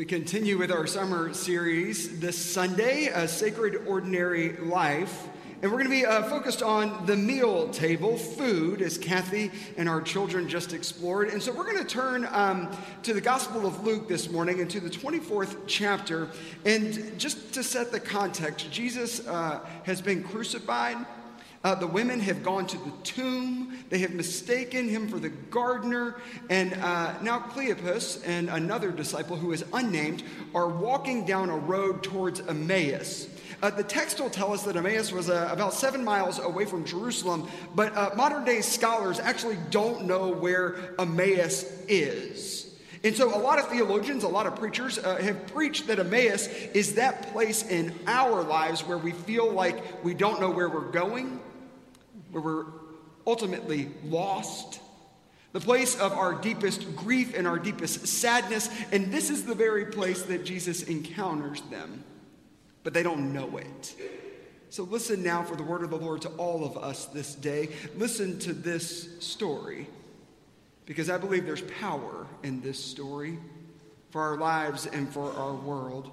We continue with our summer series this Sunday, A Sacred Ordinary Life. And we're going to be uh, focused on the meal table, food, as Kathy and our children just explored. And so we're going to turn um, to the Gospel of Luke this morning and to the 24th chapter. And just to set the context, Jesus uh, has been crucified. Uh, the women have gone to the tomb. They have mistaken him for the gardener. And uh, now Cleopas and another disciple who is unnamed are walking down a road towards Emmaus. Uh, the text will tell us that Emmaus was uh, about seven miles away from Jerusalem, but uh, modern day scholars actually don't know where Emmaus is. And so, a lot of theologians, a lot of preachers uh, have preached that Emmaus is that place in our lives where we feel like we don't know where we're going, where we're ultimately lost, the place of our deepest grief and our deepest sadness. And this is the very place that Jesus encounters them, but they don't know it. So listen now for the word of the Lord to all of us this day. Listen to this story, because I believe there's power in this story for our lives and for our world.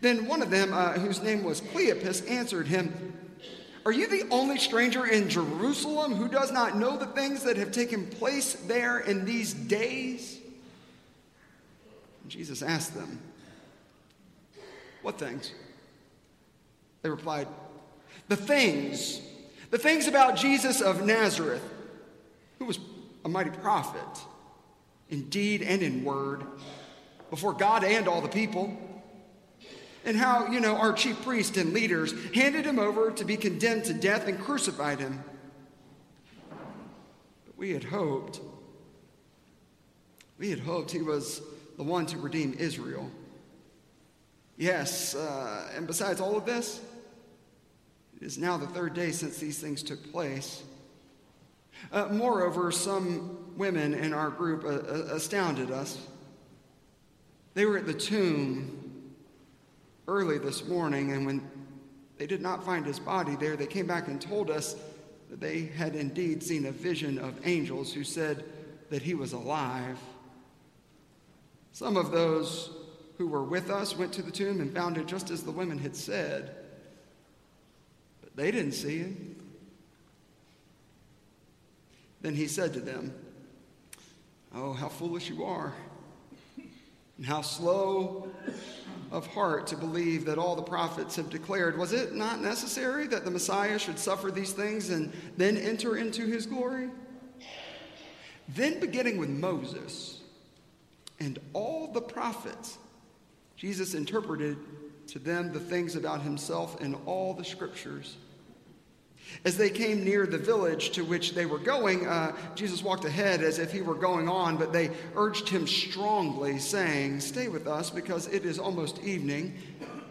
Then one of them, uh, whose name was Cleopas, answered him, Are you the only stranger in Jerusalem who does not know the things that have taken place there in these days? And Jesus asked them, What things? They replied, The things, the things about Jesus of Nazareth, who was a mighty prophet in deed and in word, before God and all the people and how, you know, our chief priests and leaders handed him over to be condemned to death and crucified him. But we had hoped, we had hoped he was the one to redeem Israel. Yes, uh, and besides all of this, it is now the third day since these things took place. Uh, moreover, some women in our group uh, uh astounded us. They were at the tomb early this morning, and when they did not find his body there, they came back and told us that they had indeed seen a vision of angels who said that he was alive. Some of those who were with us went to the tomb and found it just as the women had said, but they didn't see him. Then he said to them, Oh, how foolish you are, and how slow of heart to believe that all the prophets have declared. Was it not necessary that the Messiah should suffer these things and then enter into his glory? Then, beginning with Moses and all the prophets, Jesus interpreted to them the things about himself in all the scriptures. As they came near the village to which they were going, uh, Jesus walked ahead as if he were going on, but they urged him strongly, saying, Stay with us, because it is almost evening,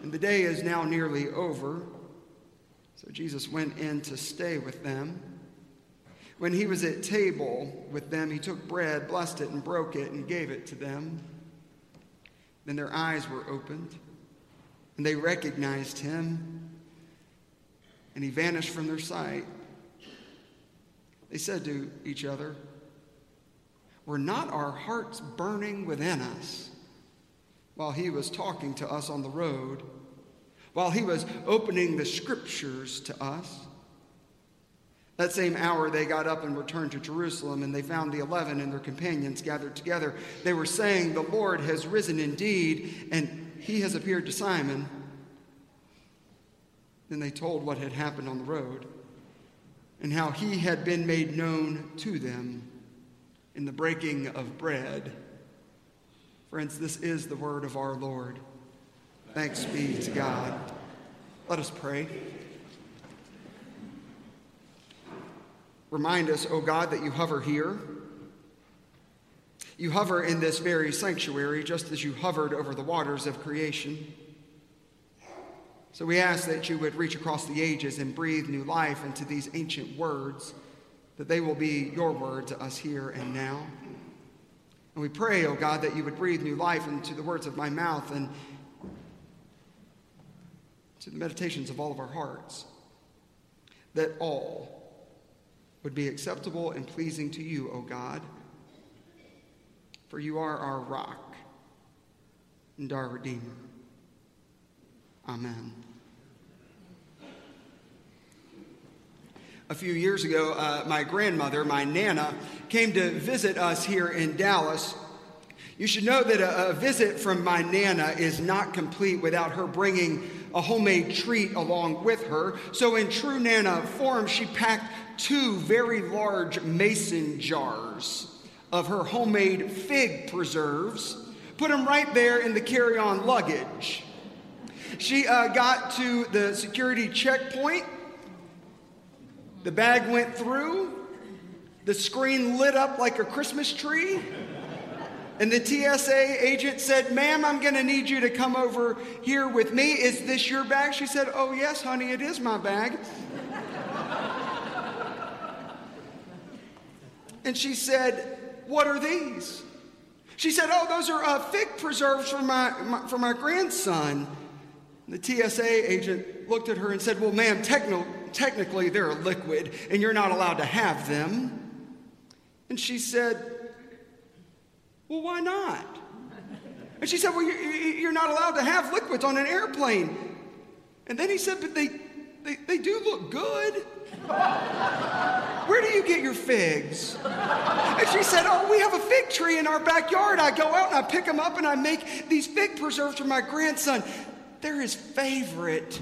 and the day is now nearly over. So Jesus went in to stay with them. When he was at table with them, he took bread, blessed it, and broke it, and gave it to them. Then their eyes were opened, and they recognized him and he vanished from their sight. They said to each other, Were not our hearts burning within us while he was talking to us on the road, while he was opening the scriptures to us? That same hour, they got up and returned to Jerusalem, and they found the eleven and their companions gathered together. They were saying, The Lord has risen indeed, and he has appeared to Simon. Then they told what had happened on the road and how he had been made known to them in the breaking of bread. Friends, this is the word of our Lord. Thanks be to God. Let us pray. Remind us, O God, that you hover here. You hover in this very sanctuary just as you hovered over the waters of creation. So we ask that you would reach across the ages and breathe new life into these ancient words, that they will be your word to us here and now. And we pray, O oh God, that you would breathe new life into the words of my mouth and to the meditations of all of our hearts, that all would be acceptable and pleasing to you, O oh God, for you are our rock and our Redeemer. Amen. A few years ago, uh, my grandmother, my Nana, came to visit us here in Dallas. You should know that a, a visit from my Nana is not complete without her bringing a homemade treat along with her. So, in true Nana form, she packed two very large mason jars of her homemade fig preserves, put them right there in the carry on luggage. She uh, got to the security checkpoint. The bag went through. The screen lit up like a Christmas tree. And the TSA agent said, Ma'am, I'm going to need you to come over here with me. Is this your bag? She said, Oh, yes, honey, it is my bag. and she said, What are these? She said, Oh, those are uh, fig preserves for my, my, for my grandson. The TSA agent looked at her and said, Well, ma'am, techno- technically they're a liquid and you're not allowed to have them. And she said, Well, why not? And she said, Well, you're not allowed to have liquids on an airplane. And then he said, But they, they, they do look good. Where do you get your figs? And she said, Oh, we have a fig tree in our backyard. I go out and I pick them up and I make these fig preserves for my grandson. They're his favorite.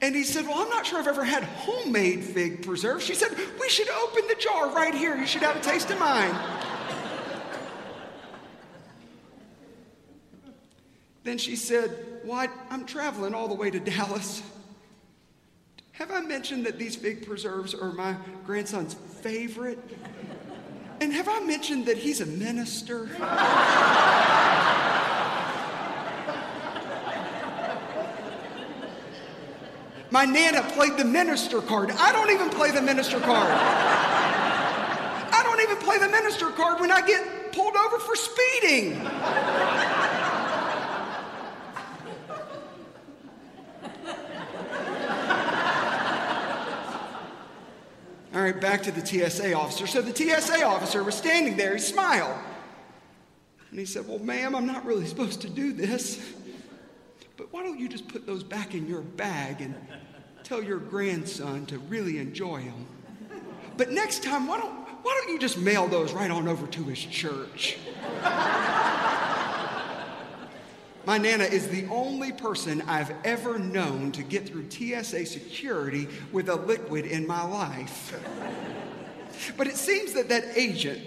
And he said, Well, I'm not sure I've ever had homemade fig preserves. She said, We should open the jar right here. You should have a taste of mine. then she said, Well, I'm traveling all the way to Dallas. Have I mentioned that these fig preserves are my grandson's favorite? And have I mentioned that he's a minister? My Nana played the minister card. I don't even play the minister card. I don't even play the minister card when I get pulled over for speeding. All right, back to the TSA officer. So the TSA officer was standing there. He smiled. And he said, Well, ma'am, I'm not really supposed to do this. But why don't you just put those back in your bag and tell your grandson to really enjoy them? But next time, why don't, why don't you just mail those right on over to his church? My Nana is the only person I've ever known to get through TSA security with a liquid in my life. but it seems that that agent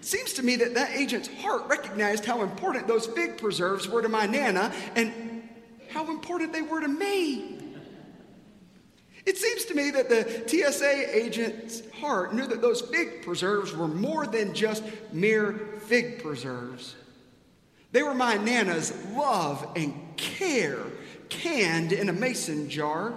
seems to me that that agent's heart recognized how important those fig preserves were to my Nana and how important they were to me. It seems to me that the TSA agent's heart knew that those fig preserves were more than just mere fig preserves. They were my Nana's love and care canned in a mason jar.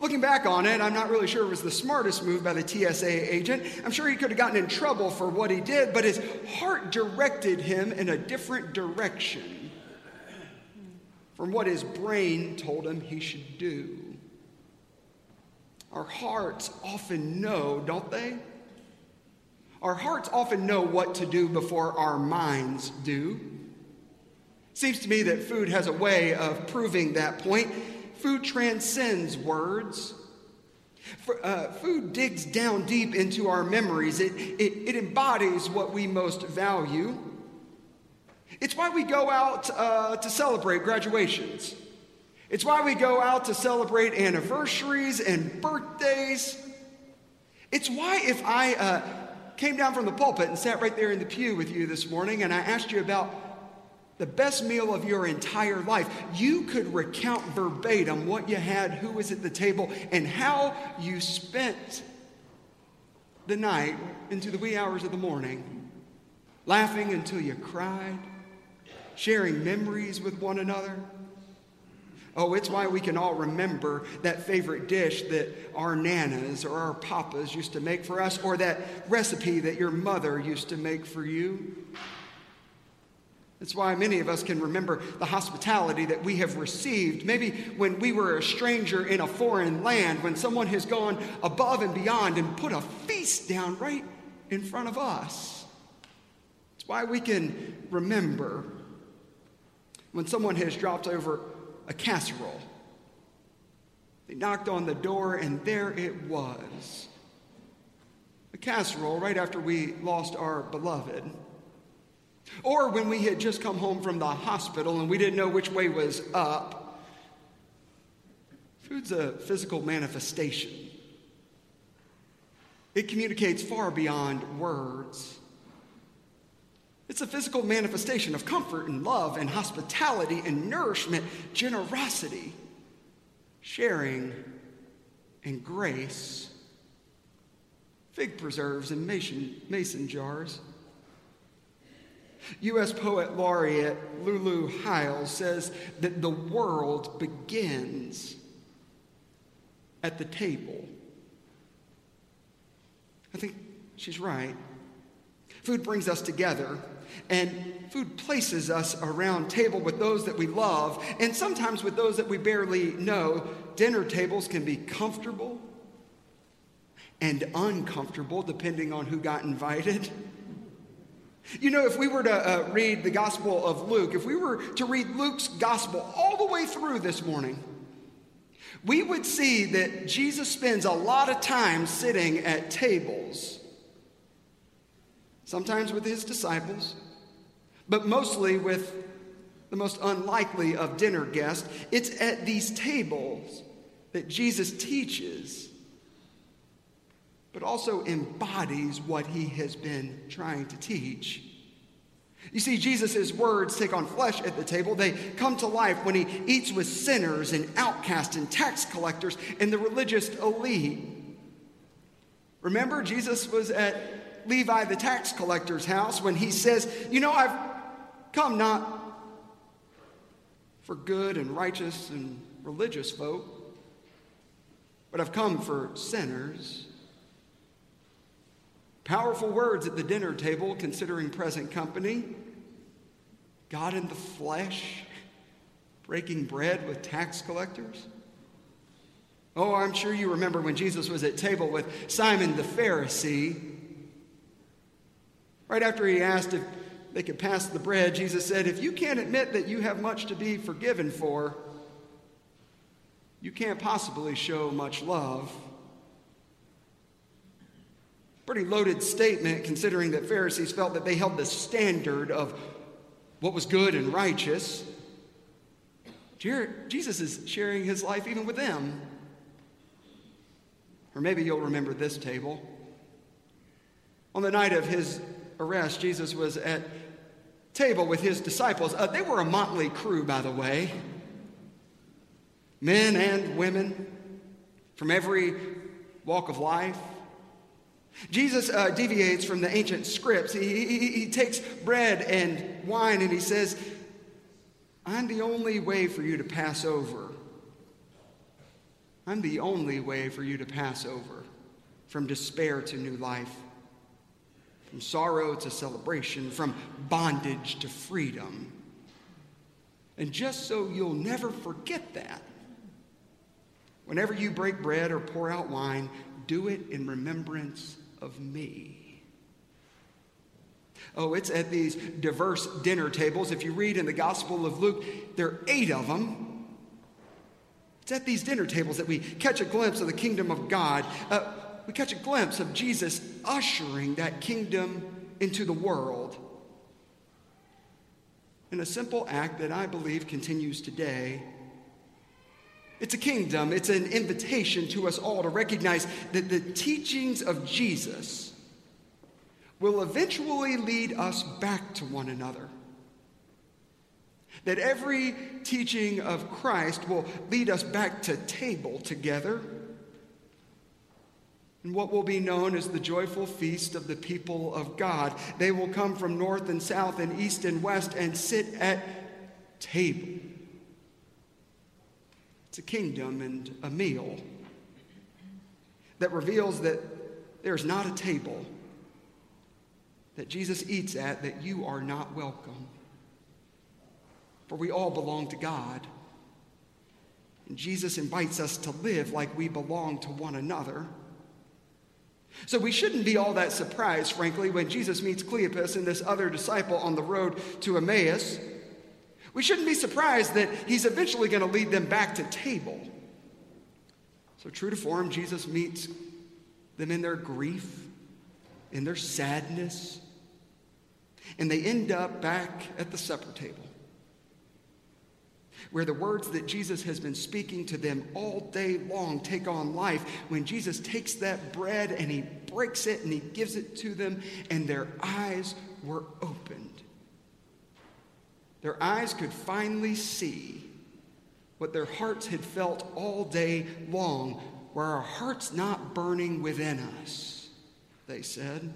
Looking back on it, I'm not really sure it was the smartest move by the TSA agent. I'm sure he could have gotten in trouble for what he did, but his heart directed him in a different direction from what his brain told him he should do. Our hearts often know, don't they? Our hearts often know what to do before our minds do. Seems to me that food has a way of proving that point. Food transcends words. For, uh, food digs down deep into our memories, it, it, it, embodies what we most value. It's why we go out uh, to celebrate graduations. It's why we go out to celebrate anniversaries and birthdays. It's why if I uh, came down from the pulpit and sat right there in the pew with you this morning and I asked you about the best meal of your entire life, you could recount verbatim what you had, who was at the table, and how you spent the night into the wee hours of the morning, laughing until you cried, sharing memories with one another. Oh, it's why we can all remember that favorite dish that our nanas or our papas used to make for us, or that recipe that your mother used to make for you. That's why many of us can remember the hospitality that we have received. Maybe when we were a stranger in a foreign land, when someone has gone above and beyond and put a feast down right in front of us. It's why we can remember when someone has dropped over a casserole. They knocked on the door, and there it was. A casserole right after we lost our beloved. Or when we had just come home from the hospital and we didn't know which way was up. Food's a physical manifestation, it communicates far beyond words. It's a physical manifestation of comfort and love and hospitality and nourishment, generosity, sharing, and grace. Fig preserves and mason, mason jars. U.S. Poet Laureate Lulu Hiles says that the world begins at the table. I think she's right. Food brings us together, and food places us around table with those that we love, and sometimes with those that we barely know. Dinner tables can be comfortable and uncomfortable depending on who got invited. You know, if we were to uh, read the Gospel of Luke, if we were to read Luke's Gospel all the way through this morning, we would see that Jesus spends a lot of time sitting at tables, sometimes with his disciples, but mostly with the most unlikely of dinner guests. It's at these tables that Jesus teaches but also embodies what he has been trying to teach. You see, Jesus' words take on flesh at the table. They come to life when he eats with sinners and outcasts and tax collectors and the religious elite. Remember, Jesus was at Levi the tax collector's house when he says, You know, I've come not for good and righteous and religious folk, but I've come for sinners. Powerful words at the dinner table, considering present company. God in the flesh, breaking bread with tax collectors. Oh, I'm sure you remember when Jesus was at table with Simon the Pharisee. Right after he asked if they could pass the bread, Jesus said, If you can't admit that you have much to be forgiven for, you can't possibly show much love. Pretty loaded statement considering that Pharisees felt that they held the standard of what was good and righteous. Jesus is sharing his life even with them. Or maybe you'll remember this table. On the night of his arrest, Jesus was at table with his disciples. Uh, they were a motley crew, by the way. Men and women from every walk of life. Jesus uh, deviates from the ancient scripts. He, he, he takes bread and wine and he says, I'm the only way for you to pass over. I'm the only way for you to pass over from despair to new life, from sorrow to celebration, from bondage to freedom. And just so you'll never forget that, whenever you break bread or pour out wine, do it in remembrance of me. Oh, it's at these diverse dinner tables. If you read in the Gospel of Luke, there are eight of them. It's at these dinner tables that we catch a glimpse of the kingdom of God. Uh, we catch a glimpse of Jesus ushering that kingdom into the world. In a simple act that I believe continues today it's a kingdom, it's an invitation to us all to recognize that the teachings of Jesus will eventually lead us back to one another. That every teaching of Christ will lead us back to table together. And what will be known as the joyful feast of the people of God. They will come from north and south and east and west and sit at table. It's a kingdom and a meal that reveals that there's not a table that Jesus eats at that you are not welcome. For we all belong to God. And Jesus invites us to live like we belong to one another. So we shouldn't be all that surprised, frankly, when Jesus meets Cleopas and this other disciple on the road to Emmaus. We shouldn't be surprised that he's eventually going to lead them back to table. So, true to form, Jesus meets them in their grief, in their sadness, and they end up back at the supper table where the words that Jesus has been speaking to them all day long take on life. When Jesus takes that bread and he breaks it and he gives it to them, and their eyes were opened. Their eyes could finally see what their hearts had felt all day long. Were our hearts not burning within us? They said.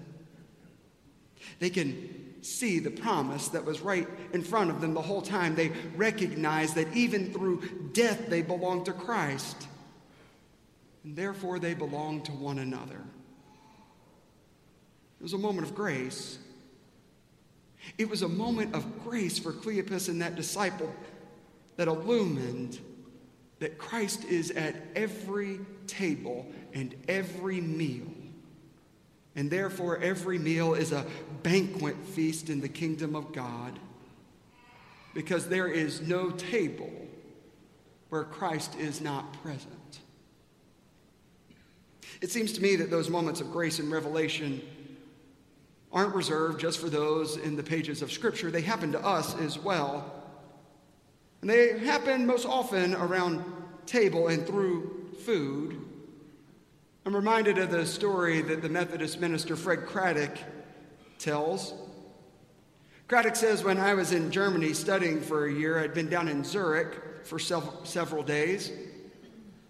They can see the promise that was right in front of them the whole time. They recognized that even through death, they belonged to Christ. And therefore, they belonged to one another. It was a moment of grace. It was a moment of grace for Cleopas and that disciple that illumined that Christ is at every table and every meal. And therefore, every meal is a banquet feast in the kingdom of God because there is no table where Christ is not present. It seems to me that those moments of grace and revelation aren't reserved just for those in the pages of Scripture, they happen to us as well. And they happen most often around table and through food. I'm reminded of the story that the Methodist minister Fred Craddock tells. Craddock says, When I was in Germany studying for a year, I'd been down in Zurich for several days.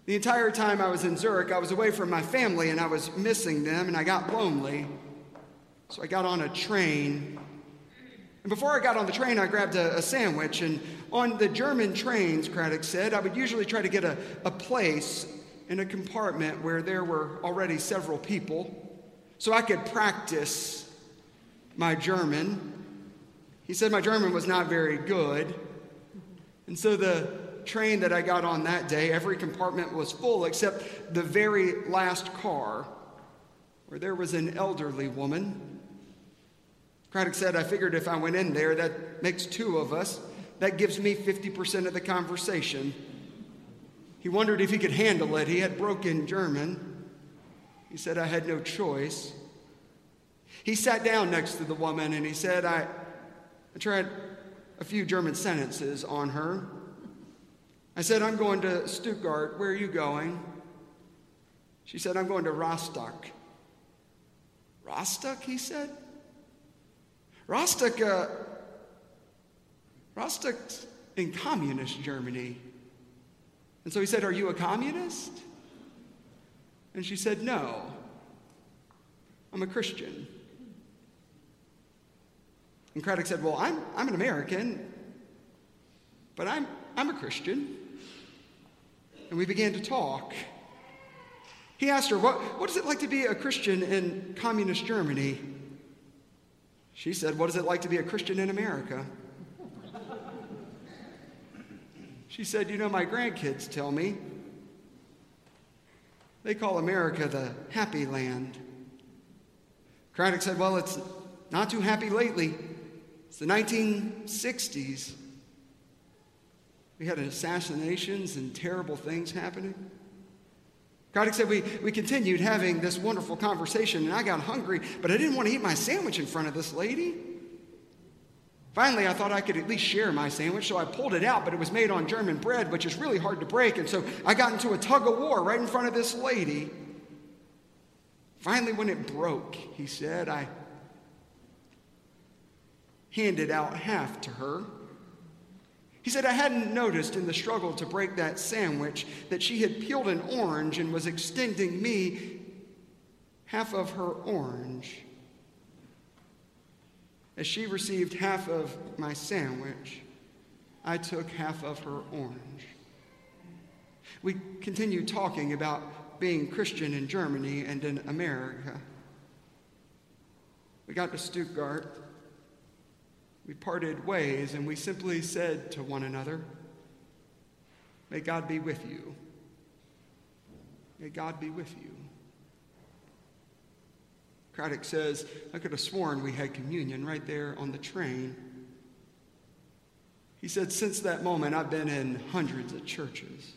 The entire time I was in Zurich, I was away from my family and I was missing them, and I got lonely. So I got on a train. And before I got on the train, I grabbed a, a sandwich. And on the German trains, Craddock said, I would usually try to get a, a place in a compartment where there were already several people so I could practice my German. He said my German was not very good. And so the train that I got on that day, every compartment was full except the very last car, where there was an elderly woman. Craddock said, I figured if I went in there, that makes two of us. That gives me 50% of the conversation. He wondered if he could handle it. He had broken German. He said, I had no choice. He sat down next to the woman and he said, I, I tried a few German sentences on her. I said, I'm going to Stuttgart. Where are you going? She said, I'm going to Rostock. Rostock, he said? Rostock, uh, Rostock's in communist Germany. And so he said, Are you a communist? And she said, No, I'm a Christian. And Craddock said, Well, I'm, I'm an American, but I'm, I'm a Christian. And we began to talk. He asked her, what, what is it like to be a Christian in communist Germany? She said, What is it like to be a Christian in America? She said, You know, my grandkids tell me they call America the happy land. Craddock said, Well, it's not too happy lately. It's the 1960s. We had assassinations and terrible things happening. Craddock said we, we continued having this wonderful conversation, and I got hungry, but I didn't want to eat my sandwich in front of this lady. Finally, I thought I could at least share my sandwich, so I pulled it out, but it was made on German bread, which is really hard to break, and so I got into a tug of war right in front of this lady. Finally, when it broke, he said, I handed out half to her. He said, I hadn't noticed in the struggle to break that sandwich that she had peeled an orange and was extending me half of her orange. As she received half of my sandwich, I took half of her orange. We continued talking about being Christian in Germany and in America. We got to Stuttgart. We parted ways and we simply said to one another, May God be with you. May God be with you. Craddock says, I could have sworn we had communion right there on the train. He said, Since that moment, I've been in hundreds of churches.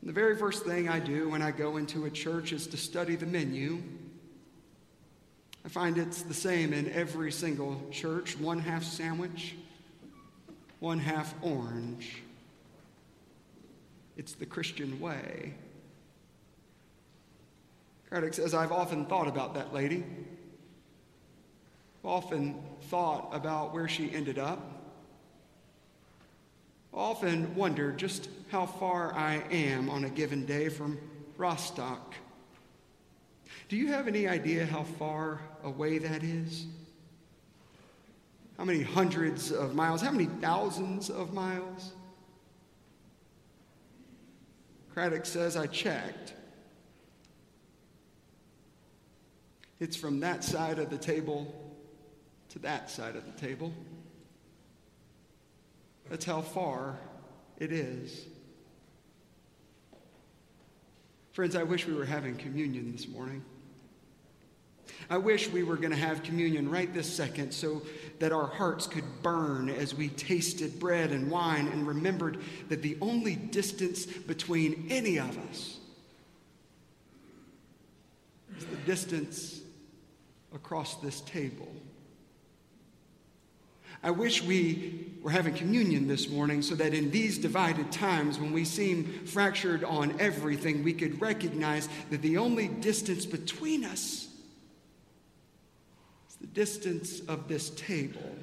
And the very first thing I do when I go into a church is to study the menu. I find it's the same in every single church one half sandwich, one half orange. It's the Christian way. Craddock says, I've often thought about that lady. Often thought about where she ended up often wondered just how far I am on a given day from Rostock. Do you have any idea how far away that is? How many hundreds of miles? How many thousands of miles? Craddock says, I checked. It's from that side of the table to that side of the table. That's how far it is. Friends, I wish we were having communion this morning. I wish we were going to have communion right this second so that our hearts could burn as we tasted bread and wine and remembered that the only distance between any of us is the distance across this table. I wish we were having communion this morning so that in these divided times, when we seem fractured on everything, we could recognize that the only distance between us is the distance of this table.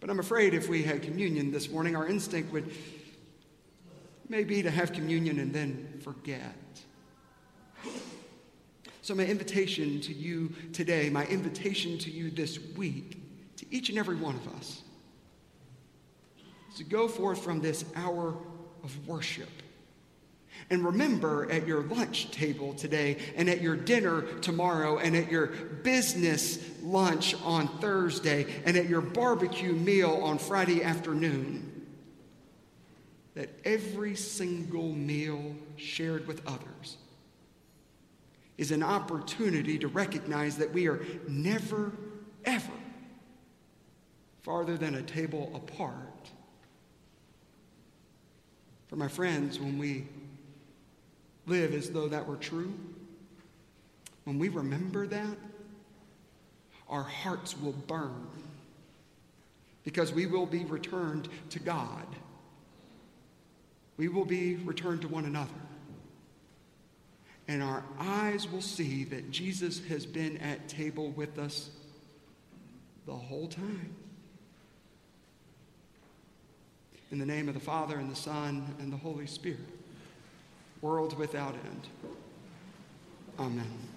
But I'm afraid if we had communion this morning, our instinct would maybe to have communion and then forget. So, my invitation to you today, my invitation to you this week, to each and every one of us, is to go forth from this hour of worship. And remember at your lunch table today, and at your dinner tomorrow, and at your business lunch on Thursday, and at your barbecue meal on Friday afternoon, that every single meal shared with others is an opportunity to recognize that we are never, ever farther than a table apart. For my friends, when we live as though that were true, when we remember that, our hearts will burn because we will be returned to God. We will be returned to one another and our eyes will see that Jesus has been at table with us the whole time. In the name of the Father, and the Son, and the Holy Spirit, world without end. Amen.